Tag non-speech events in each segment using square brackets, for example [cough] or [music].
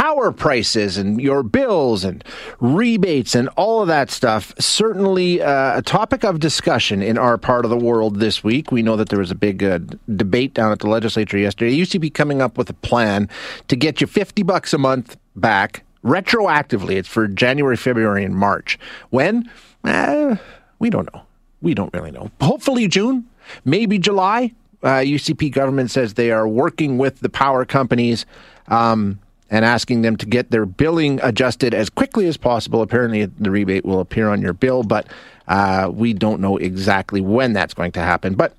power prices and your bills and rebates and all of that stuff. Certainly uh, a topic of discussion in our part of the world this week. We know that there was a big uh, debate down at the legislature yesterday. UCP coming up with a plan to get you 50 bucks a month back retroactively. It's for January, February, and March. When? Uh, we don't know. We don't really know. Hopefully June, maybe July. Uh, UCP government says they are working with the power companies um, and asking them to get their billing adjusted as quickly as possible. Apparently, the rebate will appear on your bill, but uh, we don't know exactly when that's going to happen. But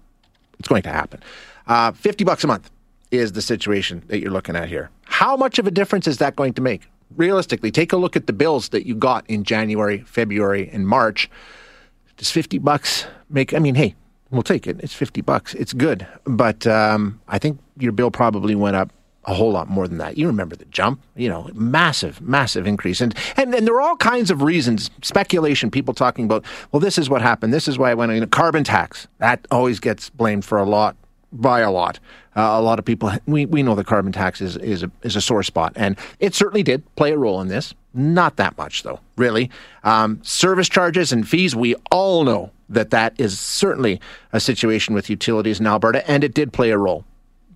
it's going to happen. Uh, Fifty bucks a month is the situation that you're looking at here. How much of a difference is that going to make? Realistically, take a look at the bills that you got in January, February, and March. Does 50 bucks make, I mean, hey, we'll take it. It's 50 bucks. It's good. But um, I think your bill probably went up a whole lot more than that. You remember the jump, you know, massive, massive increase. And, and, and there are all kinds of reasons, speculation, people talking about, well, this is what happened. This is why I went in. A carbon tax. That always gets blamed for a lot, by a lot. Uh, a lot of people, we, we know the carbon tax is, is, a, is a sore spot. And it certainly did play a role in this. Not that much, though, really. Um, service charges and fees, we all know that that is certainly a situation with utilities in Alberta, and it did play a role.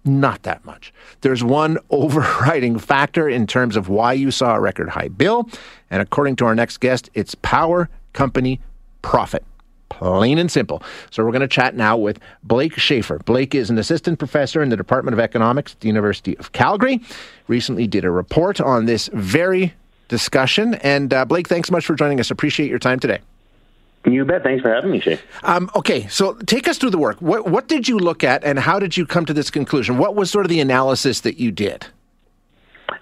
Not that much. There's one [laughs] overriding factor in terms of why you saw a record high bill, and according to our next guest, it's power company profit. Plain and simple. So we're going to chat now with Blake Shaffer. Blake is an assistant professor in the Department of Economics at the University of Calgary. Recently did a report on this very discussion. And uh, Blake, thanks so much for joining us. Appreciate your time today. You bet. Thanks for having me, Shay. Um, okay, so take us through the work. What, what did you look at, and how did you come to this conclusion? What was sort of the analysis that you did?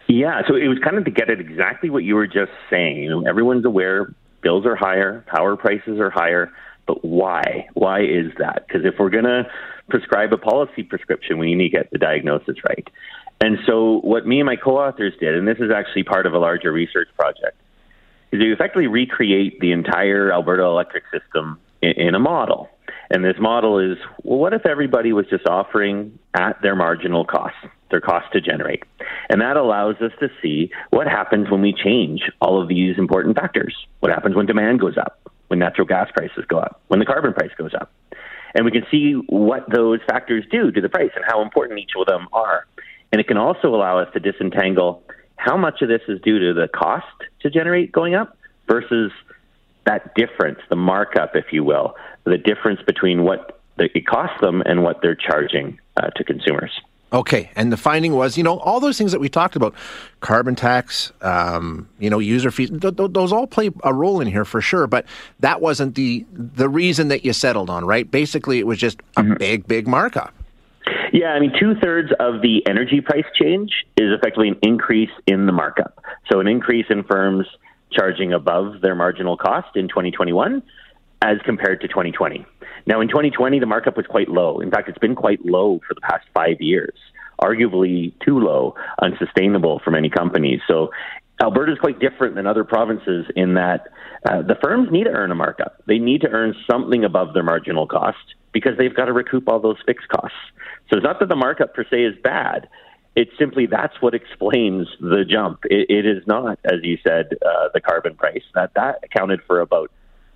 Yeah, so it was kind of to get at exactly what you were just saying. You know, everyone's aware bills are higher, power prices are higher, but why? Why is that? Because if we're going to prescribe a policy prescription, we need to get the diagnosis right. And so, what me and my co authors did, and this is actually part of a larger research project, is to effectively recreate the entire Alberta electric system in, in a model. And this model is well, what if everybody was just offering at their marginal cost, their cost to generate? And that allows us to see what happens when we change all of these important factors. What happens when demand goes up, when natural gas prices go up, when the carbon price goes up. And we can see what those factors do to the price and how important each of them are. And it can also allow us to disentangle how much of this is due to the cost to generate going up versus that difference, the markup, if you will, the difference between what it costs them and what they're charging uh, to consumers. Okay, and the finding was, you know, all those things that we talked about, carbon tax, um, you know, user fees, th- th- those all play a role in here for sure. But that wasn't the the reason that you settled on, right? Basically, it was just a mm-hmm. big, big markup. Yeah, I mean, two thirds of the energy price change is effectively an increase in the markup. So, an increase in firms charging above their marginal cost in 2021 as compared to 2020. Now, in 2020, the markup was quite low. In fact, it's been quite low for the past five years, arguably too low, unsustainable for many companies. So, Alberta is quite different than other provinces in that uh, the firms need to earn a markup. They need to earn something above their marginal cost because they've got to recoup all those fixed costs. So it's not that the markup per se is bad. It's simply that's what explains the jump. it, it is not, as you said, uh, the carbon price. That that accounted for about,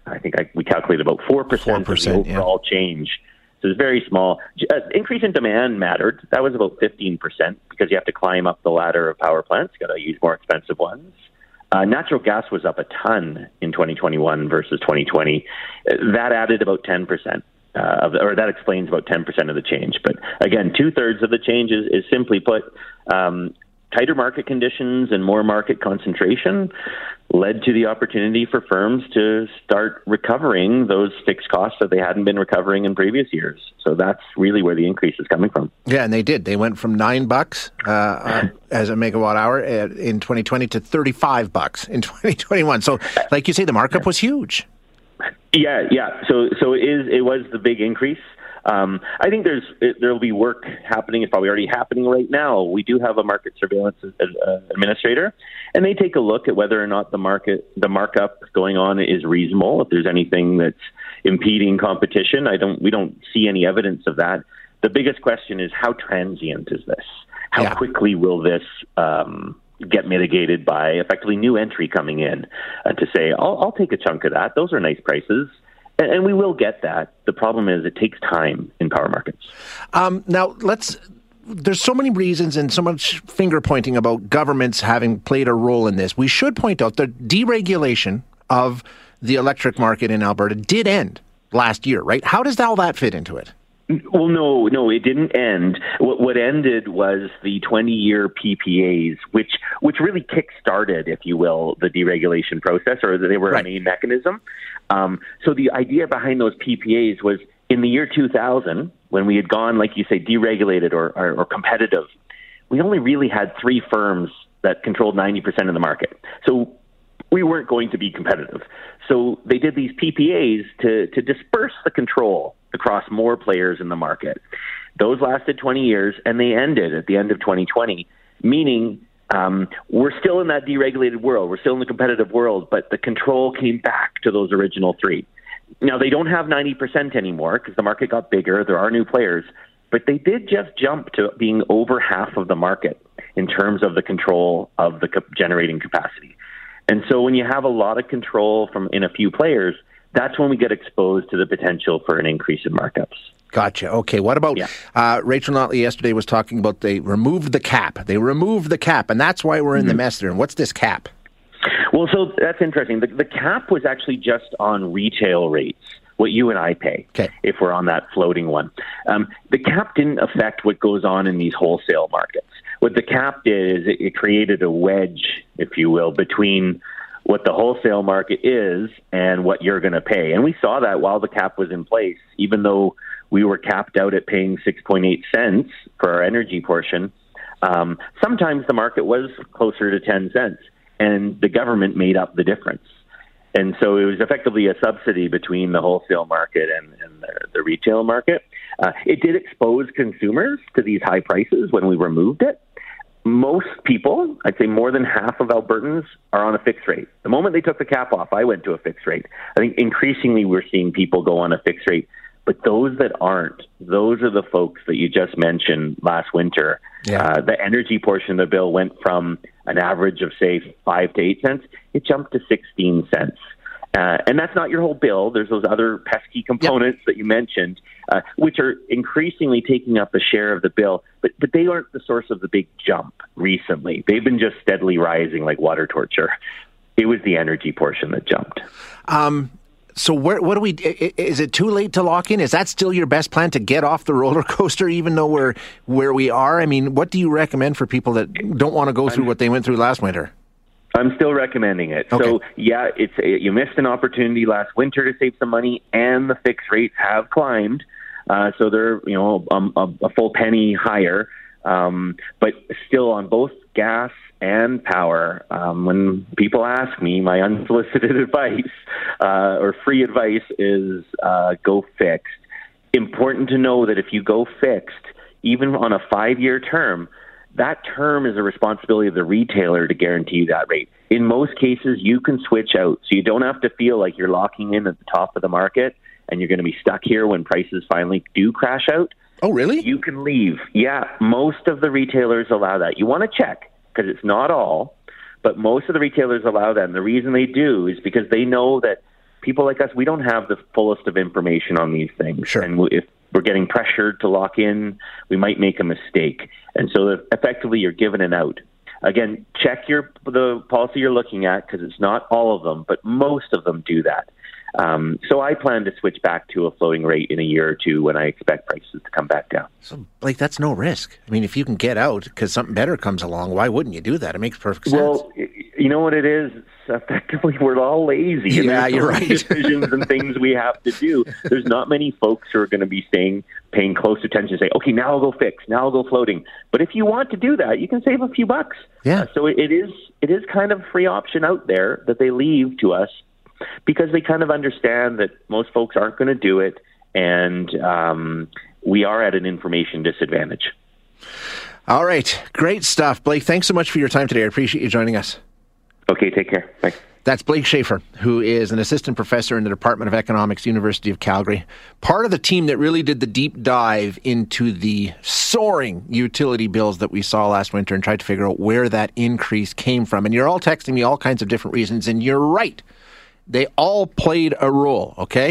I think I, we calculated about four percent of the overall yeah. change. So it's very small. Uh, increase in demand mattered. That was about 15% because you have to climb up the ladder of power plants. Got to use more expensive ones. Uh, natural gas was up a ton in 2021 versus 2020. That added about 10% uh, of the, or that explains about 10% of the change. But again, two thirds of the change is, is simply put, um, tighter market conditions and more market concentration led to the opportunity for firms to start recovering those fixed costs that they hadn't been recovering in previous years. So that's really where the increase is coming from. Yeah, and they did. They went from nine bucks uh, uh [laughs] as a megawatt hour uh, in 2020 to 35 bucks in [laughs] 2021. So, like you say, the markup was huge. Yeah, yeah. So so it is it was the big increase. Um, I think there's there will be work happening. It's probably already happening right now. We do have a market surveillance uh, administrator, and they take a look at whether or not the market the markup going on is reasonable. If there's anything that's impeding competition, I don't we don't see any evidence of that. The biggest question is how transient is this? How yeah. quickly will this um, get mitigated by effectively new entry coming in uh, to say, I'll, I'll take a chunk of that. Those are nice prices. And, we will get that. The problem is it takes time in power markets. Um, now, let's there's so many reasons and so much finger pointing about governments having played a role in this. We should point out the deregulation of the electric market in Alberta did end last year, right? How does all that fit into it? Well, no, no, it didn't end. What, what ended was the 20-year PPAs, which which really kick-started, if you will, the deregulation process, or they were right. a main mechanism. Um, so the idea behind those PPAs was in the year 2000, when we had gone, like you say, deregulated or, or, or competitive, we only really had three firms that controlled 90% of the market. So we weren't going to be competitive. So they did these PPAs to, to disperse the control across more players in the market. Those lasted 20 years and they ended at the end of 2020, meaning um, we're still in that deregulated world. We're still in the competitive world, but the control came back to those original three. Now, they don't have 90% anymore because the market got bigger. There are new players, but they did just jump to being over half of the market in terms of the control of the generating capacity. And so when you have a lot of control from in a few players, that's when we get exposed to the potential for an increase in markups. Gotcha. Okay. What about yeah. uh, Rachel Notley yesterday was talking about they removed the cap. They removed the cap, and that's why we're in mm-hmm. the mess there. And what's this cap? Well, so that's interesting. The, the cap was actually just on retail rates, what you and I pay okay. if we're on that floating one. Um, the cap didn't affect what goes on in these wholesale markets. What the cap did is it, it created a wedge, if you will, between what the wholesale market is and what you're going to pay. And we saw that while the cap was in place, even though we were capped out at paying 6.8 cents for our energy portion. Um, sometimes the market was closer to 10 cents and the government made up the difference. And so it was effectively a subsidy between the wholesale market and, and the, the, retail market. Uh, it did expose consumers to these high prices when we removed it. Most people, I'd say more than half of Albertans, are on a fixed rate. The moment they took the cap off, I went to a fixed rate. I think increasingly we're seeing people go on a fixed rate. But those that aren't, those are the folks that you just mentioned last winter. Yeah. Uh, the energy portion of the bill went from an average of say five to eight cents, it jumped to 16 cents. Uh, and that's not your whole bill. There's those other pesky components yep. that you mentioned, uh, which are increasingly taking up a share of the bill, but, but they aren't the source of the big jump recently. They've been just steadily rising like water torture. It was the energy portion that jumped. Um, so where, what do we? Is it too late to lock in? Is that still your best plan to get off the roller coaster, even though we're where we are? I mean, what do you recommend for people that don't want to go through what they went through last winter? I'm still recommending it. Okay. So yeah, it's you missed an opportunity last winter to save some money, and the fixed rates have climbed. Uh, so they're you know um, a, a full penny higher, um, but still on both gas and power. Um, when people ask me, my unsolicited [laughs] advice uh, or free advice is uh, go fixed. Important to know that if you go fixed, even on a five year term, that term is a responsibility of the retailer to guarantee that rate. In most cases, you can switch out, so you don't have to feel like you're locking in at the top of the market and you're going to be stuck here when prices finally do crash out. Oh, really? You can leave. Yeah, most of the retailers allow that. You want to check because it's not all, but most of the retailers allow that. And the reason they do is because they know that people like us, we don't have the fullest of information on these things. Sure. And if we're getting pressured to lock in, we might make a mistake. And so effectively, you're given an out. Again, check your the policy you're looking at because it's not all of them, but most of them do that. Um, so I plan to switch back to a floating rate in a year or two when I expect prices to come back down. So, like, that's no risk. I mean, if you can get out because something better comes along, why wouldn't you do that? It makes perfect sense. Well, you know what it is? Effectively, [laughs] we're all lazy. Yeah, you're [laughs] right. decisions and things we have to do. There's not many folks who are going to be staying, paying close attention, to say, okay, now I'll go fix, now I'll go floating. But if you want to do that, you can save a few bucks. Yeah. Uh, so it, it is it is kind of a free option out there that they leave to us because they kind of understand that most folks aren't going to do it, and um, we are at an information disadvantage. All right, great stuff, Blake. Thanks so much for your time today. I appreciate you joining us. Okay, take care. Thanks. That's Blake Shaffer, who is an assistant professor in the Department of Economics, University of Calgary. Part of the team that really did the deep dive into the soaring utility bills that we saw last winter and tried to figure out where that increase came from. And you're all texting me all kinds of different reasons, and you're right. They all played a role, okay?